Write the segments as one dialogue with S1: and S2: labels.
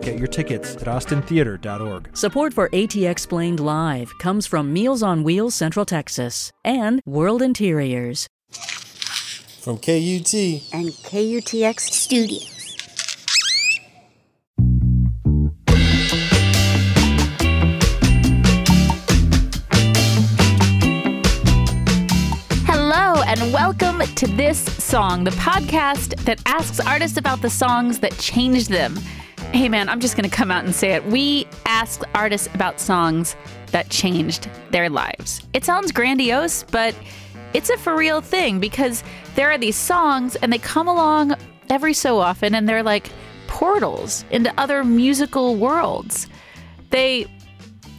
S1: Get your tickets at austintheater.org.
S2: Support for ATXplained Live comes from Meals on Wheels Central Texas and World Interiors.
S3: From KUT
S4: and KUTX Studios.
S5: Hello, and welcome to This Song, the podcast that asks artists about the songs that changed them. Hey man, I'm just gonna come out and say it. We ask artists about songs that changed their lives. It sounds grandiose, but it's a for real thing because there are these songs and they come along every so often and they're like portals into other musical worlds. They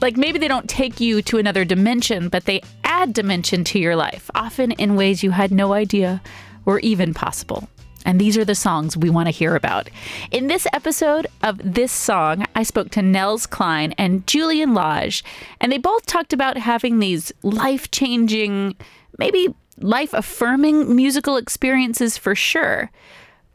S5: like maybe they don't take you to another dimension, but they add dimension to your life, often in ways you had no idea were even possible. And these are the songs we want to hear about. In this episode of This Song, I spoke to Nels Cline and Julian Lage, and they both talked about having these life changing, maybe life affirming musical experiences for sure.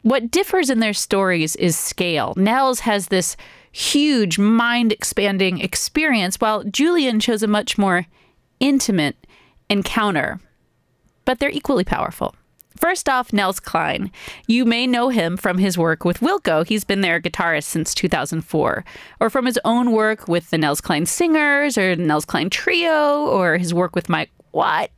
S5: What differs in their stories is scale. Nels has this huge, mind expanding experience, while Julian chose a much more intimate encounter. But they're equally powerful. First off, Nels Cline. You may know him from his work with Wilco. He's been their guitarist since 2004. Or from his own work with the Nels Cline Singers or Nels Cline Trio or his work with Mike Watt.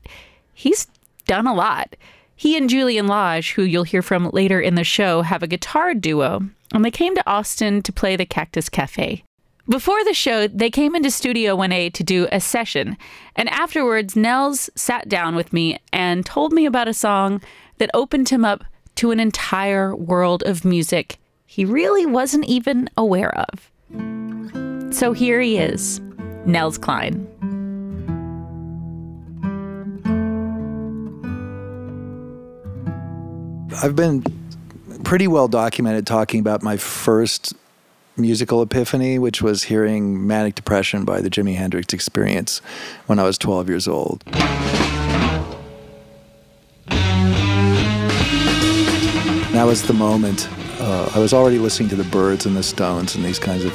S5: He's done a lot. He and Julian Lage, who you'll hear from later in the show, have a guitar duo, and they came to Austin to play the Cactus Cafe. Before the show, they came into Studio 1A to do a session, and afterwards, Nels sat down with me and told me about a song that opened him up to an entire world of music he really wasn't even aware of. So here he is, Nels Cline.
S3: I've been pretty well documented talking about my first musical epiphany, which was hearing Manic Depression by the Jimi Hendrix Experience when I was 12 years old. That was the moment. Uh, I was already listening to the Byrds and the Stones and these kinds of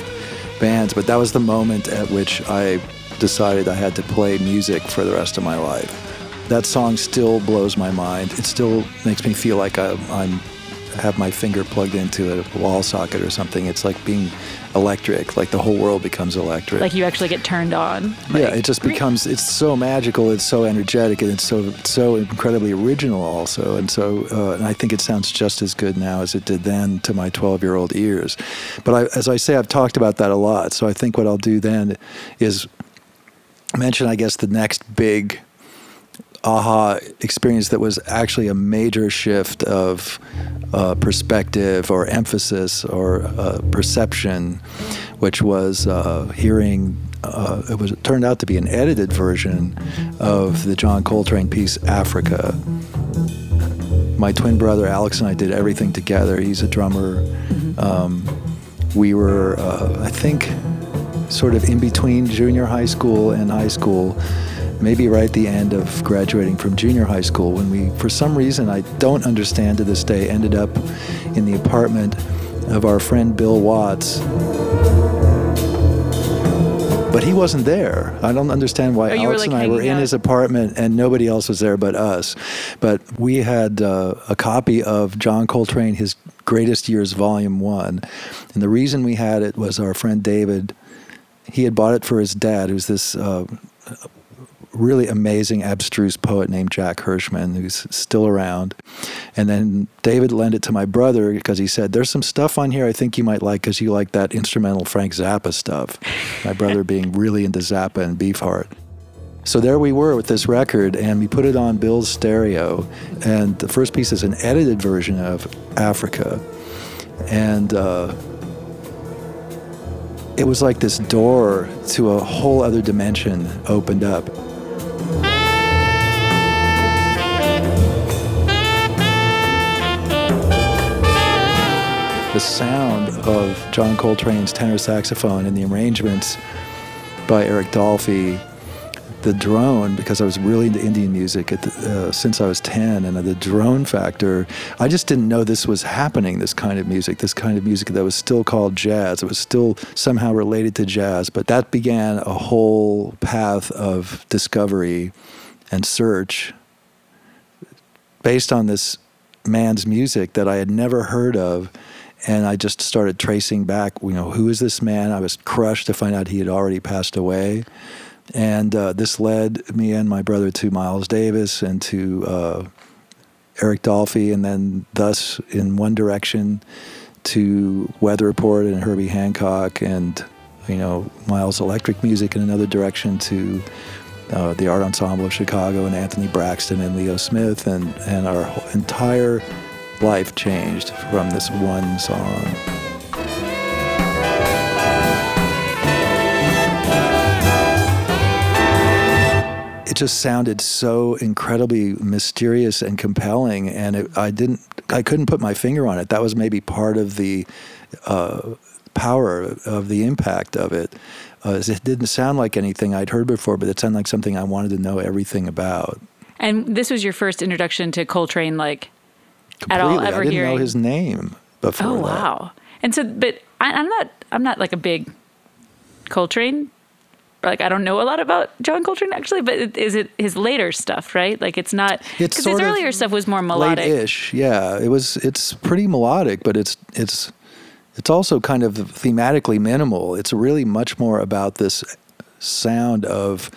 S3: bands, but that was the moment at which I decided I had to play music for the rest of my life. That song still blows my mind. It still makes me feel like I, I'm have my finger plugged into a wall socket or something. It's like being electric. Like the whole world becomes electric.
S5: Like you actually get turned on.
S3: Like, yeah, it just becomes. It's so magical. It's so energetic, and it's so so incredibly original also. And so, uh, and I think it sounds just as good now as it did then to my 12 year old ears. But I, as I say, I've talked about that a lot. So I think what I'll do then is mention, I guess, the next big aha experience that was actually a major shift of uh, perspective or emphasis or uh, perception, which was uh, hearing. Uh, it was it turned out to be an edited version of the John Coltrane piece Africa. My twin brother Alex and I did everything together. He's a drummer. Mm-hmm. Um, we were, uh, I think, sort of in between junior high school and high school maybe right at the end of graduating from junior high school when we, for some reason I don't understand to this day, ended up in the apartment of our friend Bill Watts. But he wasn't there. I don't understand why
S5: oh,
S3: Alex
S5: like
S3: and I were
S5: out.
S3: in his apartment and nobody else was there but us. But we had uh, a copy of John Coltrane, his Greatest Years, Volume 1. And the reason we had it was our friend David, he had bought it for his dad, who's this. Uh, really amazing, abstruse poet named Jack Hirschman, who's still around. And then David lent it to my brother because he said, There's some stuff on here I think you might like because you like that instrumental Frank Zappa stuff. My brother being really into Zappa and Beefheart. So there we were with this record, and we put it on Bill's stereo. And the first piece is an edited version of Africa. And uh, it was like this door to a whole other dimension opened up. Sound of John Coltrane's tenor saxophone and the arrangements by Eric Dolphy, the drone, because I was really into Indian music the, uh, since I was 10, and the drone factor, I just didn't know this was happening, this kind of music, this kind of music that was still called jazz. It was still somehow related to jazz, but that began a whole path of discovery and search based on this man's music that I had never heard of. And I just started tracing back, you know, who is this man? I was crushed to find out he had already passed away. And uh, this led me and my brother to Miles Davis and to uh, Eric Dolphy, and then thus in one direction to Weather Report and Herbie Hancock, and you know Miles Electric Music in another direction to uh, the Art Ensemble of Chicago and Anthony Braxton and Leo Smith, and, and our entire life changed from this one song. It just sounded so incredibly mysterious and compelling, and it, I didn't, I couldn't put my finger on it. That was maybe part of the uh, power of the impact of it. Uh, it didn't sound like anything I'd heard before, but it sounded like something I wanted to know everything about.
S5: And this was your first introduction to Coltrane, like
S3: Completely.
S5: at all ever
S3: I didn't
S5: hearing?
S3: know his name before.
S5: Oh
S3: that.
S5: wow! And so, but I, I'm not. I'm not like a big Coltrane. Like I don't know a lot about John Coltrane actually, but it, is it his later stuff, right? Like it's not
S3: It's
S5: because his earlier stuff was more melodic.
S3: Late-ish, yeah. It was. It's pretty melodic, but it's it's it's also kind of thematically minimal. It's really much more about this sound of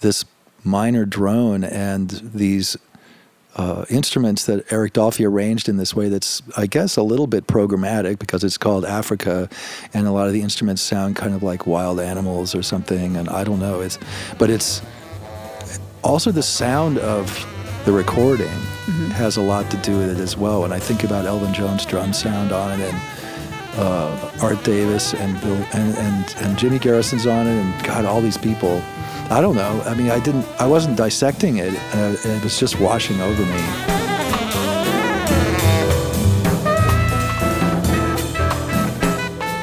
S3: this minor drone and these uh, instruments that Eric Dolphy arranged in this way that's, I guess, a little bit programmatic because it's called Africa, and a lot of the instruments sound kind of like wild animals or something, and I don't know. It's, but it's also the sound of the recording has a lot to do with it as well. And I think about Elvin Jones' drum sound on it and uh, Art Davis and Bill and, and and Jimmy Garrison's on it, and God, all these people. I don't know. I mean, I didn't. I wasn't dissecting it. Uh, it was just washing over me.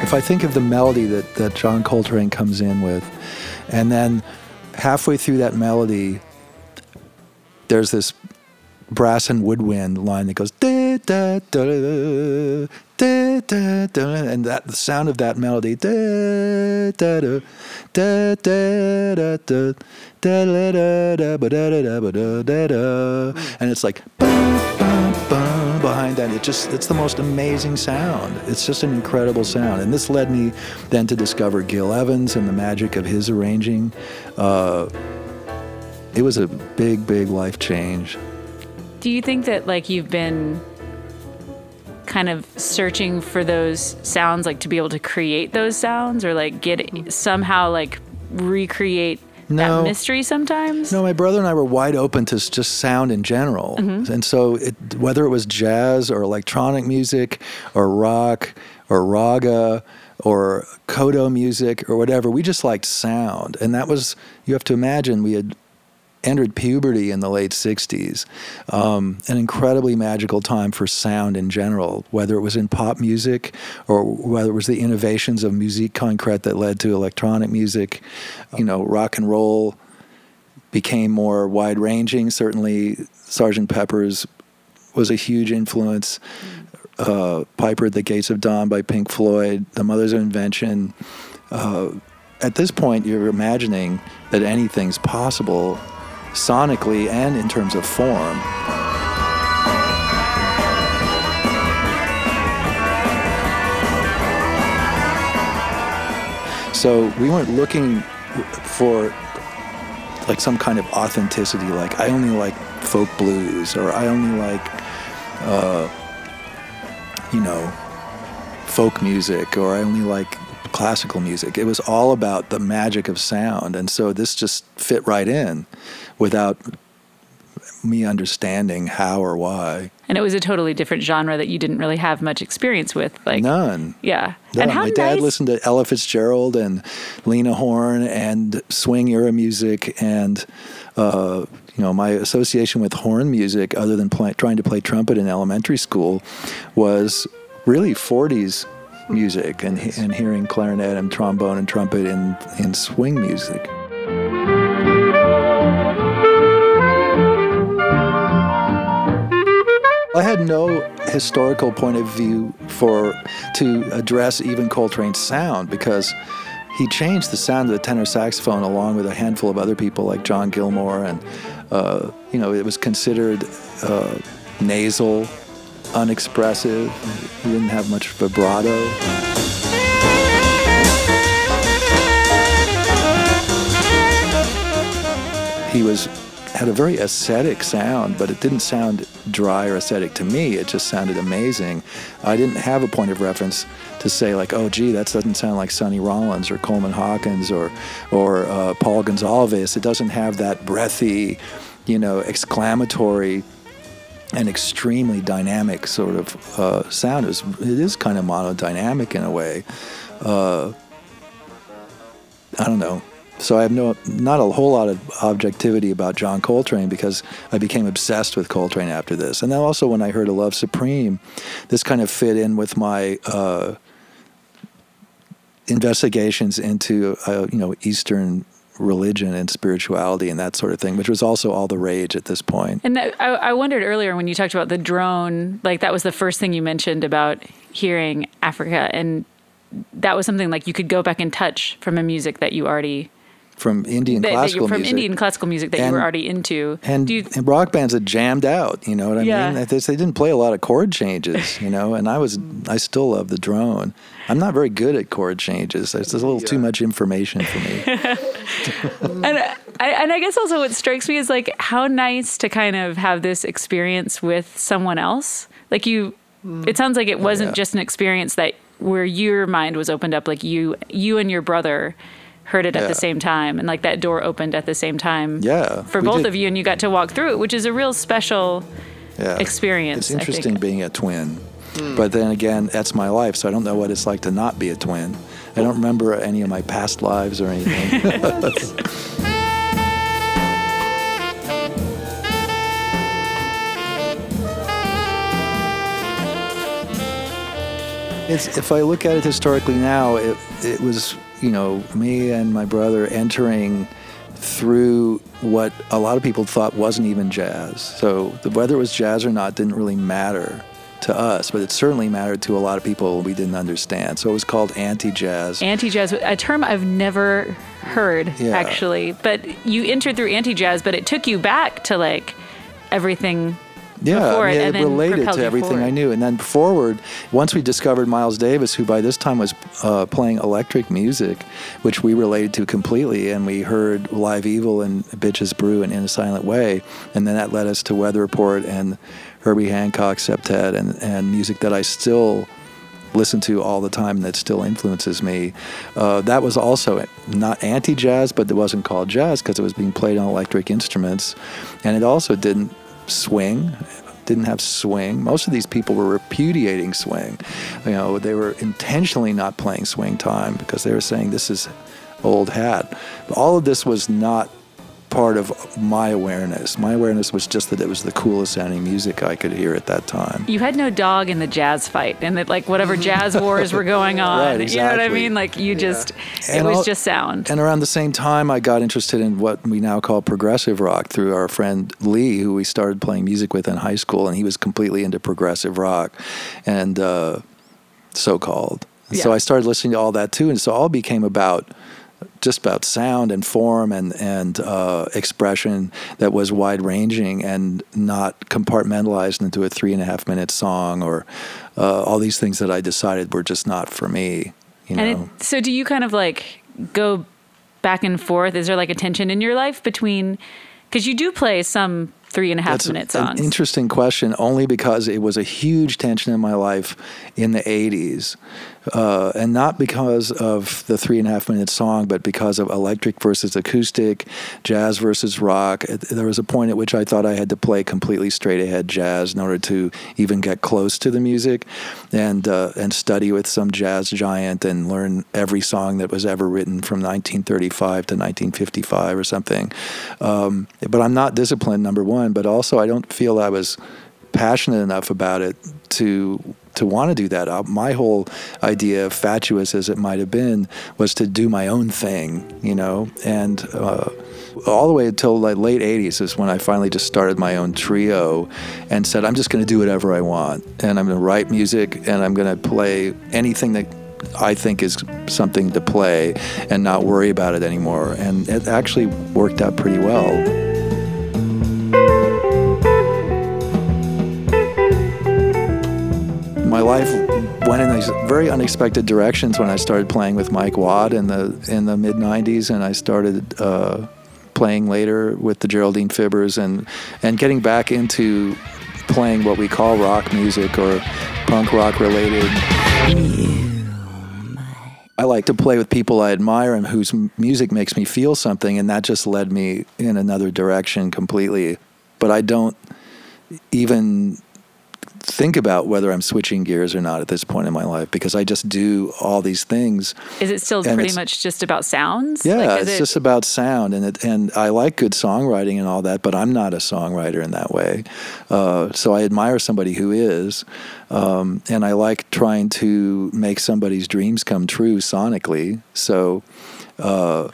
S3: If I think of the melody that, that John Coltrane comes in with, and then halfway through that melody, there's this brass and woodwind line that goes da da da da da, da, da, and that the sound of that melody and it's like behind that it just it's the most amazing sound it's just an incredible sound and this led me then to discover gil evans and the magic of his arranging uh, it was a big big life change
S5: do you think that like you've been kind of searching for those sounds like to be able to create those sounds or like get somehow like recreate
S3: No.
S5: that mystery sometimes?
S3: No, my brother and I were wide open to just sound in general, mm-hmm. and so it, whether it was jazz or electronic music or rock or raga or kodo music or whatever, we just liked sound, and that was you have to imagine we had entered puberty in the late 60s um, an incredibly magical time for sound in general whether it was in pop music or whether it was the innovations of musique concrète that led to electronic music you know rock and roll became more wide ranging. Certainly, Sgt. Pepper's was a huge influence. Uh, Piper at the Gates of Dawn by Pink Floyd, The Mothers of Invention. Uh, at this point, you're imagining that anything's possible sonically and in terms of form. So we weren't looking for like some kind of authenticity, like I only like folk blues or I only like, uh, you know, folk music or I only like classical music. It was all about the magic of sound. And so this just fit right in without me understanding how or why.
S5: And it was a totally different genre that you didn't really have much experience with. Like
S3: None.
S5: Yeah.
S3: No,
S5: and how
S3: my dad
S5: nice
S3: listened to Ella Fitzgerald and Lena Horne and swing era music, and uh, you know my association with horn music, other than play, trying to play trumpet in elementary school, was really 40s music and, and hearing clarinet and trombone and trumpet in, in swing music. I had no historical point of view for to address even Coltrane's sound because he changed the sound of the tenor saxophone along with a handful of other people like John Gilmore, and uh, you know it was considered uh, nasal, unexpressive. He didn't have much vibrato. He was had a very ascetic sound, but it didn't sound dry or ascetic to me. It just sounded amazing. I didn't have a point of reference to say like, oh, gee, that doesn't sound like Sonny Rollins or Coleman Hawkins or or uh, Paul Gonsalves. It doesn't have that breathy, you know, exclamatory and extremely dynamic sort of uh, sound. It is, it is kind of monodynamic in a way. Uh, I don't know. So I have no, not a whole lot of objectivity about John Coltrane because I became obsessed with Coltrane after this. And then also when I heard "A Love Supreme," this kind of fit in with my uh, investigations into, uh, you know, Eastern religion and spirituality and that sort of thing, which was also all the rage at this point.
S6: And that, I, I wondered earlier when you talked about the drone, like that was the first thing you mentioned about hearing Africa, and that was something like you could go back and touch from a music that you already
S3: from Indian
S6: that,
S3: classical
S6: that from
S3: music.
S6: Indian classical music that
S3: And-
S6: you were already into.
S3: and,
S6: Do you,
S3: and rock bands had jammed out. You know what I
S6: Yeah.
S3: mean? They, they didn't play a lot of chord changes. You know, and I was I still love the drone. I'm not very good at chord changes. It's a little too much information for me.
S6: and I, and I guess also what strikes me is like how nice to kind of have this experience with someone else. Like you, mm. it sounds like it oh, wasn't
S3: yeah.
S6: just an experience that where your mind was opened up. Like you, you and your brother heard it at the same time, and like that door opened at the same time.
S3: Yeah,
S6: for both
S3: did.
S6: of you, and you got to walk through it, which is a real special.
S3: Yeah.
S6: Experience,
S3: It's
S6: I
S3: interesting
S6: think.
S3: being a twin. Hmm. But then again, that's my life, so I don't know what it's like to not be a twin. I don't remember any of my past lives or anything. It's, if I look at it historically now, it, it was, you know, me and my brother entering through what a lot of people thought wasn't even jazz. So the, whether it was jazz or not didn't really matter to us, but it certainly mattered to a lot of people we didn't understand. So it was called anti-jazz.
S6: Anti-jazz, a term I've never heard
S3: Yeah.
S6: actually. But you entered through anti-jazz, but it took you back to like everything
S3: yeah,
S6: before
S3: I
S6: it,
S3: mean, it
S6: then
S3: related to everything
S6: forward.
S3: I knew. And then forward, once we discovered Miles Davis, who by this time was uh, playing electric music, which we related to completely, and we heard Live Evil and Bitches Brew and In a Silent Way, and then that led us to Weather Report and Herbie Hancock Septet and, and music that I still listen to all the time that still influences me. Uh, that was also not anti-jazz, but it wasn't called jazz because it was being played on electric instruments, and it also didn't swing. Didn't have swing. Most of these people were repudiating swing. You know, they were intentionally not playing swing time because they were saying this is old hat. All of this was not part of my awareness. My awareness was just that it was the coolest sounding music I could hear at that time.
S6: you had no dog in the jazz fight and that like whatever jazz wars were going on
S3: Right,
S6: you know what i mean like you just it
S3: And
S6: was
S3: all-
S6: just sound
S3: And around the same time, I got interested in what we now call progressive rock through our friend Lee, who we started playing music with in high school, and he was completely into progressive rock, and uh, so called. And So I started listening to all that too, and so all became about just about sound and form and and uh, expression that was wide ranging and not compartmentalized into a three and a half minute song or uh, all these things that I decided were just not for me. You know.
S6: and it, so do you kind of like go back and forth is there like a tension in your life between because you do play some three and a half
S3: That's
S6: minute
S3: an
S6: songs
S3: interesting question, only because it was a huge tension in my life in the 80s. Uh, and not because of the three and a half minute song, but because of electric versus acoustic, jazz versus rock. There was a point at which I thought I had to play completely straight ahead jazz in order to even get close to the music, and uh, and study with some jazz giant and learn every song that was ever written from 1935 to 1955 or something. Um, but I'm not disciplined, number one. But also, I don't feel I was passionate enough about it to to want to do that. Uh, my whole idea, fatuous as it might have been, was to do my own thing, you know, and. Uh, all the way until the late 80s is when I finally just started my own trio and said, I'm just going to do whatever I want. And I'm going to write music and I'm going to play anything that I think is something to play and not worry about it anymore. And it actually worked out pretty well. My life went in these very unexpected directions when I started playing with Mike Watt in the in the mid '90s, and I started uh, playing later with the Geraldine Fibbers, and and getting back into playing what we call rock music or punk rock related. I like to play with people I admire and whose music makes me feel something, and that just led me in another direction completely. But I don't even think about whether I'm switching gears or not at this point in my life because I just do all these things.
S5: Is it still pretty much just about sounds?
S3: Yeah,
S5: Like,
S3: it's
S5: it-
S3: just about sound, and it, and I like good songwriting and all that, but I'm not a songwriter in that way. Uh, so I admire somebody who is, um, and I like trying to make somebody's dreams come true sonically. So. Uh,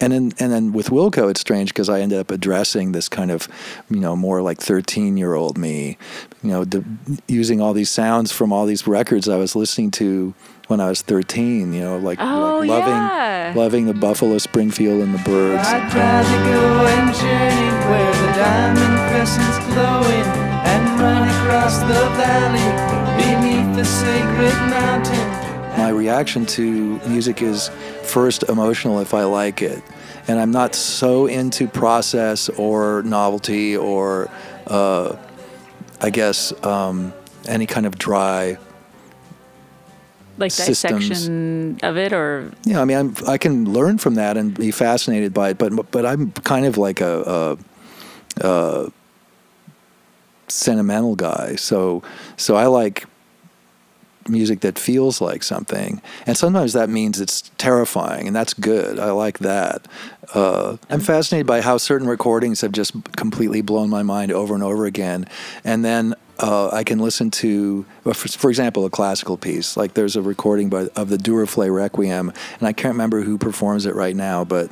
S3: and then, and then with Wilco, it's strange because I ended up addressing this kind of, you know, more like 13 year old me, you know, the, using all these sounds from all these records I was listening to when I was 13, you know, like,
S5: Oh,
S3: like loving,
S5: yeah.
S3: loving the Buffalo Springfield and the Byrds.
S7: I tried to go and journey where the diamond crescent's glowing and run across the valley beneath the sacred mountain.
S3: My reaction to music is first emotional if I like it. And I'm not so into process or novelty or, uh, I guess, um, any kind of dry
S5: like
S3: systems.
S5: dissection of it, or
S3: Yeah, I mean, I'm, I can learn from that and be fascinated by it, but but I'm kind of like a, a, a sentimental guy. So so I like music that feels like something, and sometimes that means it's terrifying, and that's good. I like that. Uh, I'm fascinated by how certain recordings have just completely blown my mind over and over again, and then. Uh, I can listen to, for, example, a classical piece. Like there's a recording by, of the Duruflé Requiem, and I can't remember who performs it right now, but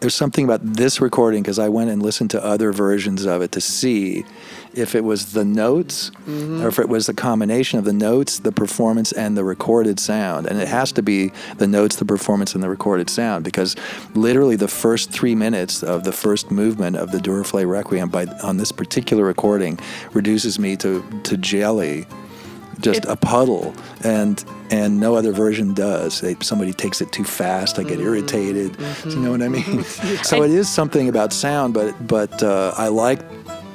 S3: there's something about this recording because I went and listened to other versions of it to see if it was the notes mm-hmm. or if it was the combination of the notes, the performance, and the recorded sound. And it has to be the notes, the performance, and the recorded sound because literally the first three minutes of the first movement of the Duruflé Requiem by on this particular recording reduces me to to jelly just
S5: It-
S3: a puddle. And and no other version does. They, somebody takes it too fast i get mm-hmm. irritated. Do you mm-hmm. know what i mean? So it is something about sound but but uh, i like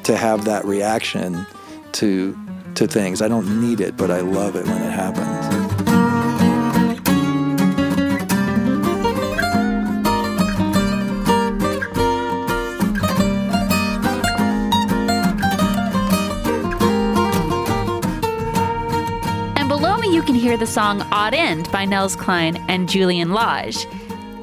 S3: to have that reaction to to things i don't need it but i love it when it happens
S5: And below me, you can hear the song Odd End by Nels Cline and Julian Lage.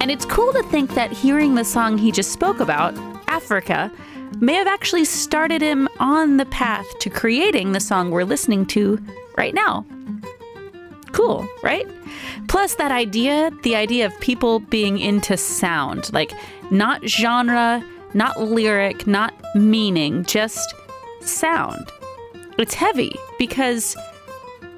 S5: And it's cool to think that hearing the song he just spoke about, Africa, may have actually started him on the path to creating the song we're listening to right now. Cool, right? Plus, that idea the idea of people being into sound, like not genre, not lyric, not meaning, just sound. It's heavy because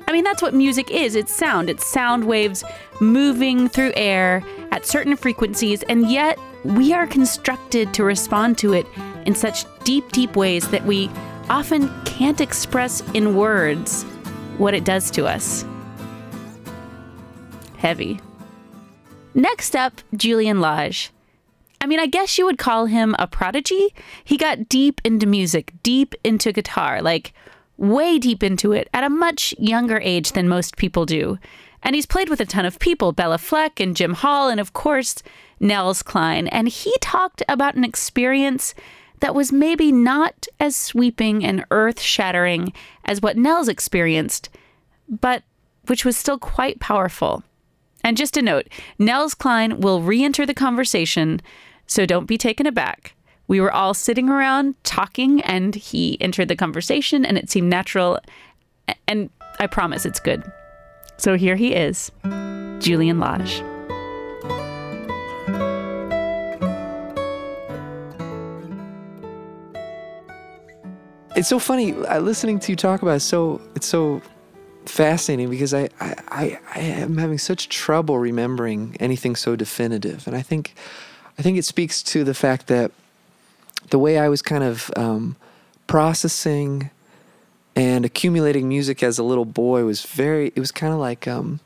S5: I mean, that's what music is it's sound. It's sound waves moving through air at certain frequencies, and yet we are constructed to respond to it in such deep, deep ways that we often can't express in words what it does to us. Heavy. Next up, Julian Lage. I mean, I guess you would call him a prodigy. He got deep into music, deep into guitar, like way deep into it at a much younger age than most people do. And he's played with a ton of people Béla Fleck and Jim Hall, and of course, Nels Cline. And he talked about an experience that was maybe not as sweeping and earth shattering as what Nels experienced, but which was still quite powerful. And just a note Nels Cline will re enter the conversation, so don't be taken aback. We were all sitting around talking, and he entered the conversation, and it seemed natural. And I promise it's good. So here he is, Julian Lage.
S8: It's so funny uh, listening to you talk about it. So it's so fascinating because I, I, I, I am having such trouble remembering anything so definitive, and I think I think it speaks to the fact that the way I was kind of um, processing and accumulating music as a little boy was very. It was kind of like um,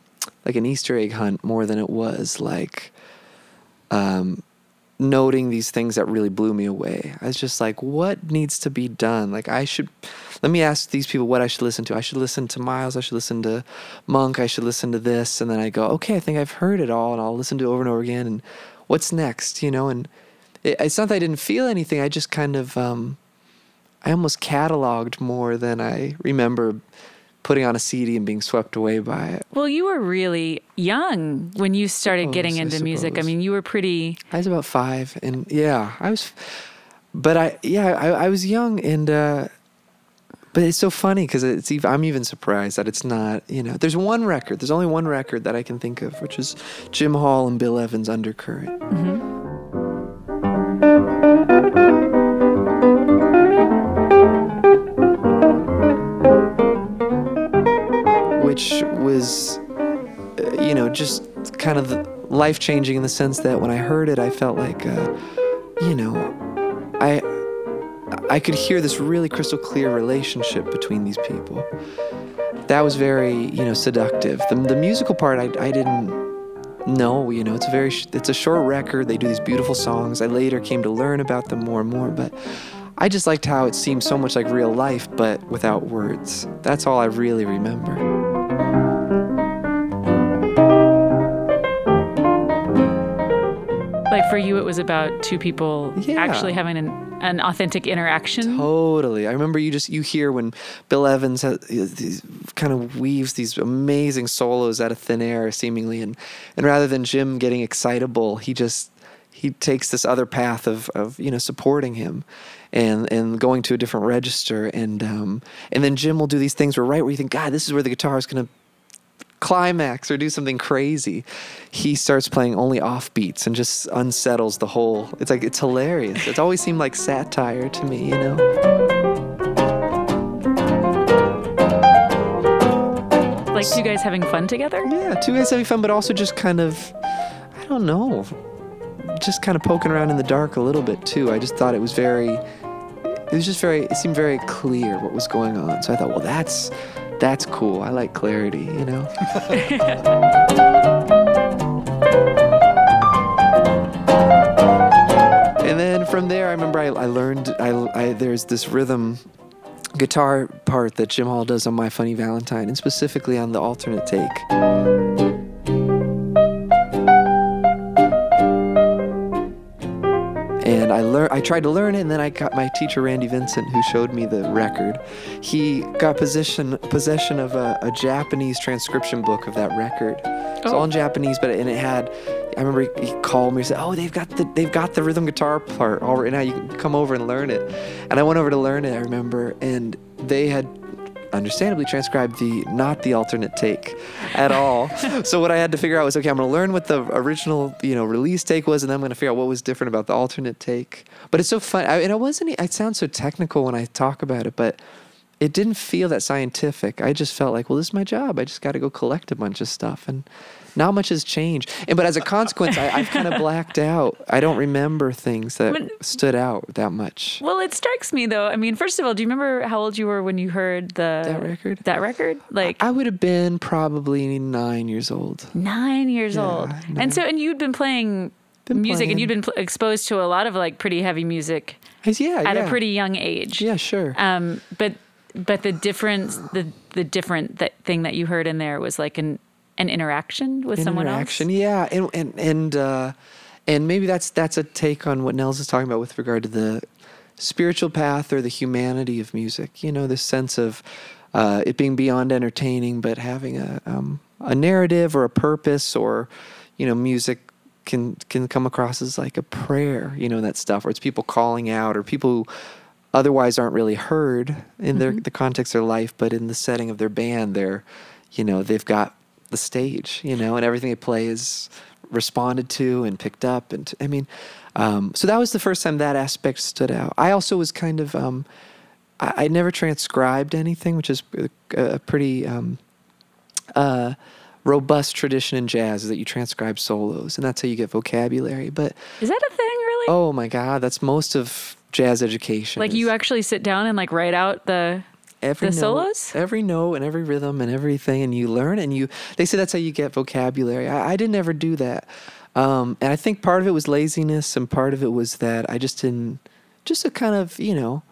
S8: like an Easter egg hunt more than it was like um, noting these things that really blew me away. I was just like, what needs to be done? Like, I should, let me ask these people what I should listen to. I should listen to Miles. I should listen to Monk. I should listen to this. And then I go, okay, I think I've heard it all and I'll listen to it over and over again. And what's next, you know? And it, it's not that I didn't feel anything. I just kind of, um, I almost cataloged more than I remember putting on a CD and being swept away by it.
S5: Well, you were really young when you started
S8: Suppose,
S5: getting
S8: I
S5: into music. I mean, you were pretty.
S8: I was about five, and yeah, I was, but I yeah I, I was young, and uh, but it's so funny because it's even, I'm even surprised that it's not you know there's one record there's only one record that I can think of which is Jim Hall and Bill Evans Undercurrent. which was, uh, you know, just kind of life changing in the sense that when I heard it, I felt like, uh, you know, I I could hear this really crystal clear relationship between these people. That was very, you know, seductive. The, the musical part, I, I didn't know. You know, it's a very it's a short record. They do these beautiful songs. I later came to learn about them more and more, but. I just liked how it seemed so much like real life, but without words. That's all I really remember.
S5: Like for you, it was about two people
S8: Yeah.
S5: actually having an, an authentic interaction.
S8: Totally. I remember you just you hear when Bill Evans has, these, kind of weaves these amazing solos out of thin air, seemingly, and and rather than Jim getting excitable, he just he takes this other path of of you know supporting him. And, and going to a different register and um, and then Jim will do these things where right where you think God this is where the guitar is gonna climax or do something crazy, he starts playing only off beats and just unsettles the whole. It's like it's hilarious. It's always seemed like satire to me, you know.
S5: Like two guys having fun together.
S8: Yeah, two guys having fun, but also just kind of, I don't know, just kind of poking around in the dark a little bit too. I just thought it was very, it was just very, it seemed very clear what was going on. So I thought, well, that's that's cool. I like clarity, you know. and then from there, I remember I, I learned I, I there's this rhythm guitar part that Jim Hall does on My Funny Valentine, and specifically on the alternate take. And I learned I tried to learn it and then I got my teacher Randy Vincent who showed me the record. He got possession possession of a, a Japanese transcription book of that record. It's all in oh. Japanese, but and it had I remember he, he called me and said, "Oh, they've got the they've got the rhythm guitar part already now. You can come over and learn it." And I went over to learn it. I remember, and they had understandably transcribed the not the alternate take at all. so what I had to figure out was okay, I'm going to learn what the original you know release take was, and then I'm going to figure out what was different about the alternate take. But it's so fun, I, and it wasn't. I sound so technical when I talk about it, but it didn't feel that scientific. I just felt like, well, this is my job. I just got to go collect a bunch of stuff, and not much has changed. And but as a consequence, I, I've kind of blacked out. I don't remember things that
S5: But-
S8: stood out that much.
S5: Well, it strikes me though. I mean, first of all, do you remember how old you were when you heard the
S8: That record?
S5: That record, like
S8: I would have been probably nine years old.
S5: nine years
S8: Yeah,
S5: old,
S8: nine.
S5: and so and you'd been playing
S8: Been
S5: music, and you'd been pl- exposed to a lot of like pretty heavy music
S8: Yeah,
S5: at
S8: yeah.
S5: a pretty young age.
S8: yeah, sure.
S5: Um, but but the difference, the the different that thing that you heard in there was like an an interaction with someone else.
S8: interaction. Yeah, and and and uh, and maybe that's that's a take on what Nels is talking about with regard to the spiritual path or the humanity of music. You know, this sense of uh, it being beyond entertaining, but having a um, a narrative or a purpose, or you know, music can can come across as like a prayer. You know, that stuff, or it's people calling out, or people who otherwise aren't really heard in their the context of their life, but in the setting of their band, they're, you know, they've got the stage, you know, and everything they play is responded to and picked up, and I mean, um, so that was the first time that aspect stood out. I also was kind of, um, I, I never transcribed anything, which is a, a pretty. Um, uh, robust tradition in jazz is that you transcribe solos, and that's how you get vocabulary. But
S6: Is that a thing, really?
S8: oh my god, that's most of jazz education.
S6: like you actually sit down and like write out the.
S8: Every
S6: the
S8: note,
S6: solos?
S8: every note and every rhythm and everything, and you learn and you. They say that's how you get vocabulary. I, I didn't ever do that, um, and I think part of it was laziness, and part of it was that I just didn't, just a kind of you know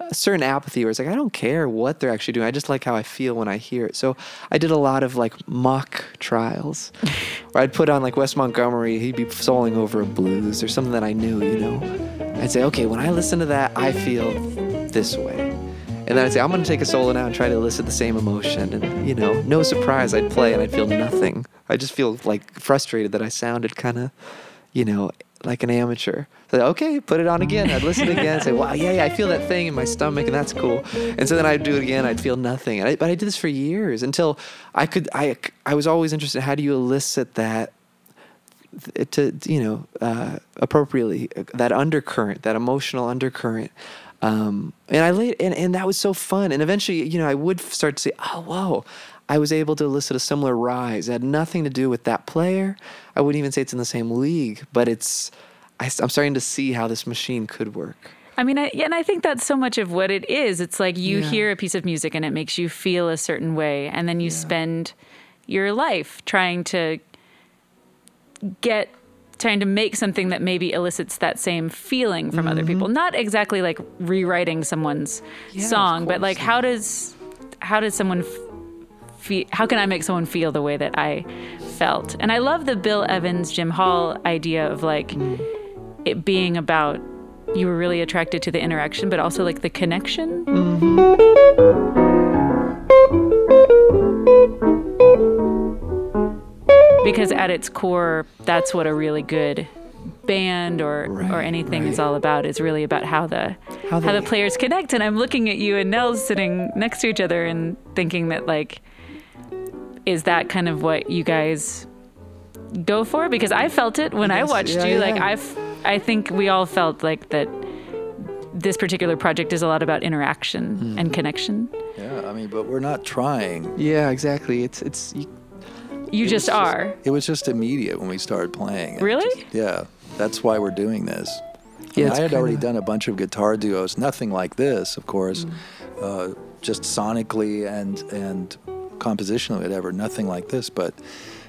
S8: a certain apathy where it's like I don't care what they're actually doing. I just like how I feel when I hear it. So I did a lot of like mock trials, where I'd put on like Wes Montgomery. He'd be soloing over a blues or something that I knew. You know, I'd say, okay, when I listen to that, I feel this way. And then I'd say, I'm going to take a solo now and try to elicit the same emotion. And, you know, no surprise, I'd play and I'd feel nothing. I just feel like frustrated that I sounded kind of, you know, like an amateur. So, okay, put it on again. I'd listen again and say, wow, yeah, yeah, I feel that thing in my stomach and that's cool. And so then I'd do it again. I'd feel nothing. I, but I did this for years until I could, I, I was always interested how do you elicit that to, you know, uh, appropriately, uh, that undercurrent, that emotional undercurrent. Um, and I laid, and, and that was so fun. And eventually, you know, I would start to say, oh, whoa, I was able to elicit a similar rise. It had nothing to do with that player. I wouldn't even say it's in the same league, but it's, I, am starting to see how this machine could work.
S6: I mean, I, yeah, and I think that's so much of what it is. It's like you
S8: Yeah.
S6: hear a piece of music and it makes you feel a certain way, and then you spend your life trying to get trying to make something that maybe elicits that same feeling from other mm-hmm. people. Not exactly like rewriting someone's
S8: Yeah,
S6: song, but like how does how does someone feel? How can I make someone feel the way that I felt? And I love the Bill Evans, Jim Hall idea of like mm. it being about you were really attracted to the interaction, but also like the connection. Mm-hmm. Because at its core, that's what a really good band or or
S8: Right,
S6: anything is all about. Is really about how the
S8: How
S6: how, the players connect. And I'm looking at you and Nels sitting next to each other and thinking that like, is that kind of what you guys go for? Because I felt it when I
S8: Yes,
S6: watched
S8: yeah,
S6: you.
S8: yeah.
S6: Like I've, I think we all felt like that. This particular project is a lot about interaction
S8: Hmm.
S6: and connection.
S3: Yeah, I mean, but we're not trying.
S8: Yeah, exactly. It's, it's, you,
S6: You
S3: It
S6: just
S3: was
S6: are.
S3: It was just immediate when we started playing.
S6: Really?
S3: just- yeah, that's why we're doing this.
S8: Yeah,
S3: And
S8: it's
S3: I had already
S8: kinda-
S3: done a bunch of guitar duos, nothing like this, of course,
S8: Mm.
S3: uh, just sonically and and compositionally, whatever, nothing like this. But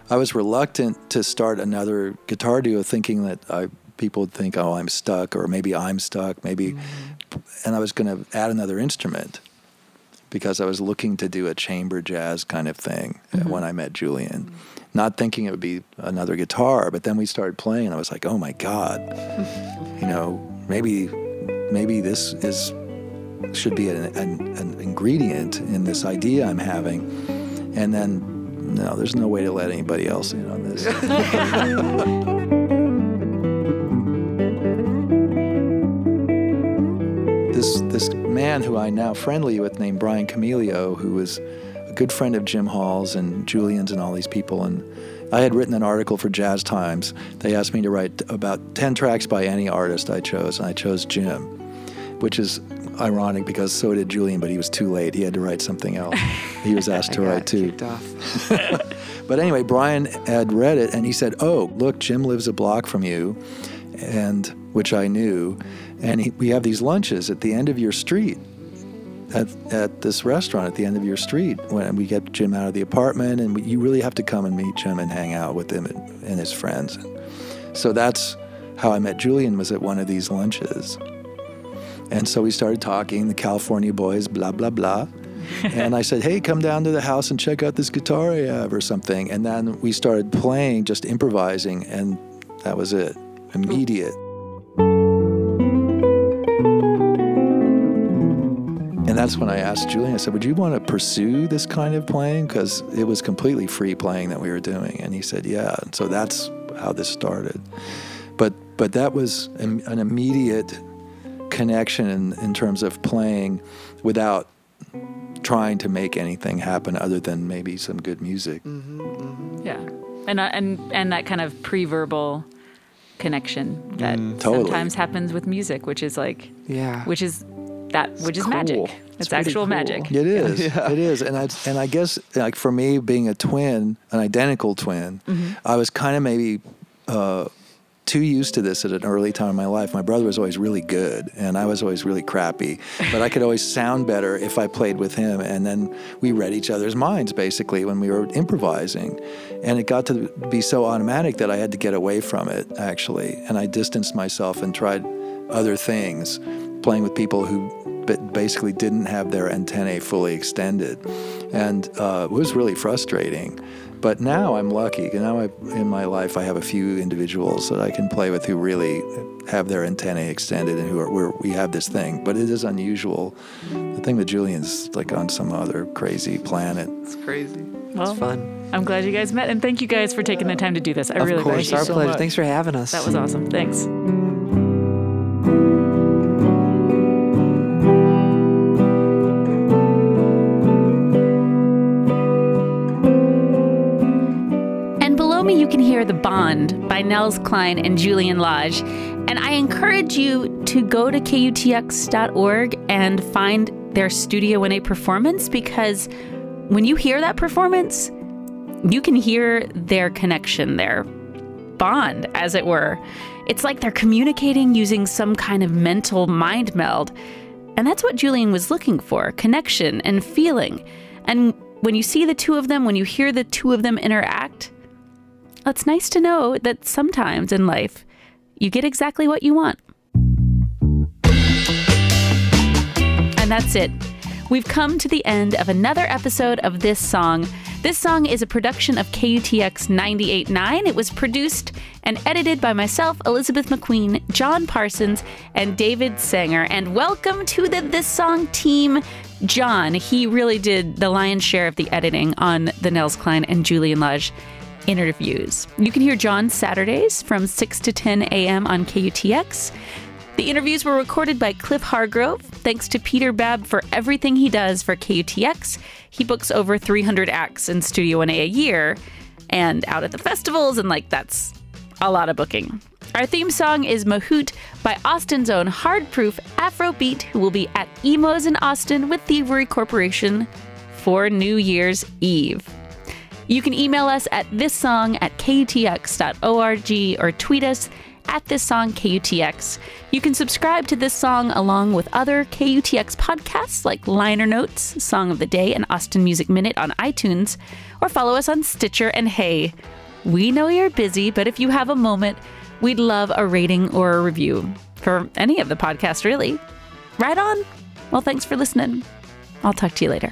S3: I was reluctant to start another guitar duo, thinking that I people would think, oh, I'm stuck, or maybe I'm stuck, maybe,
S8: Mm.
S3: and I was going to add another instrument because I was looking to do a chamber jazz kind of thing uh, when I met Julian. Not thinking it would be another guitar, but then we started playing, and I was like, "Oh my god!" you know, maybe, maybe this is should be an, an, an ingredient in this idea I'm having. And then, no, there's no way to let anybody else in on this. man who I now friendly with named Brian Camelio, who was a good friend of Jim Hall's and Julian's and all these people, and I had written an article for Jazz Times. They asked me to write about ten tracks by any artist I chose, and I chose Jim, which is ironic because so did Julian, but he was too late. He had to write something else. He was asked to write too. But anyway, Brian had read it and he said, "Oh, look, Jim lives a block from you," and which I knew, and he, we have these lunches at the end of your street. At, at this restaurant at the end of your street, when we get Jim out of the apartment, and we, you really have to come and meet Jim and hang out with him and, and his friends. So that's how I met Julian was at one of these lunches. And so we started talking, the California boys, blah, blah, blah. and I said, hey, come down to the house and check out this guitar I have or something. And then we started playing, just improvising, and that was it. Immediate. That's when I asked Julian, I said, would you want to pursue this kind of playing? Because it was completely free playing that we were doing. And he said, yeah. And so that's how this started. But, but that was an, an immediate connection in, in terms of playing without trying to make anything happen other than maybe some good music. Mm-hmm, mm-hmm.
S5: Yeah, and uh, and and that kind of pre-verbal connection that mm,
S3: Totally.
S5: sometimes happens with music, which is like,
S8: Yeah.
S5: which is that which is
S8: cool.
S5: magic.
S8: It's
S5: It's, actual
S8: cool.
S5: magic.
S3: It is. It is. And I and I guess like for me being a twin, an identical twin, I was kind of maybe uh, too used to this at an early time in my life. My brother was always really good, and I was always really crappy. But I could always sound better if I played with him, and then we read each other's minds basically when we were improvising, and it got to be so automatic that I had to get away from it actually, and I distanced myself and tried other things, playing with people who but basically didn't have their antennae fully extended, and uh, it was really frustrating. But now I'm lucky. Now I, in my life, I have a few individuals that I can play with who really have their antennae extended and who are where we have this thing. But it is unusual. The thing that Julian's like on some other crazy planet.
S8: It's crazy.
S5: Well,
S8: it's fun.
S5: I'm glad you guys met, and thank you guys for taking the time to do this. I
S8: of
S5: really
S8: course,
S5: appreciate
S8: our
S5: it.
S3: so
S8: pleasure.
S3: much.
S8: Thanks for having us.
S5: That was awesome. Thanks. The Bond by Nels Cline and Julian Lage. And I encourage you to go to kutx.org and find their Studio in a performance because when you hear that performance, you can hear their connection, their bond, as it were. It's like they're communicating using some kind of mental mind meld. And that's what Julian was looking for connection and feeling. And when you see the two of them, when you hear the two of them interact, it's nice to know that sometimes in life, you get exactly what you want. And that's it. We've come to the end of another episode of This Song. This song is a production of KUTX 98.9. It was produced and edited by myself, Elizabeth McQueen, John Parsons, and David Sanger. And welcome to the This Song team, John. He really did the lion's share of the editing on the Nels Cline and Julian Lage interviews. You can hear John Saturdays from 6 to 10 a.m. on KUTX. The interviews were recorded by Cliff Hargrove. Thanks to Peter Babb for everything he does for KUTX. He books over 300 acts in Studio 1A a year and out at the festivals, and like that's a lot of booking. Our theme song is Mahoot by Austin's own hardproof Afrobeat, who will be at Emo's in Austin with Thievery Corporation for New Year's Eve. You can email us at thissong at kutx.org or tweet us at this song KUTX. You can subscribe to this song along with other KUTX podcasts like Liner Notes, Song of the Day, and Austin Music Minute on iTunes, or follow us on Stitcher and Hey. We know you're busy, but if you have a moment, we'd love a rating or a review for any of the podcasts, really. Right on. Well, thanks for listening. I'll talk to you later.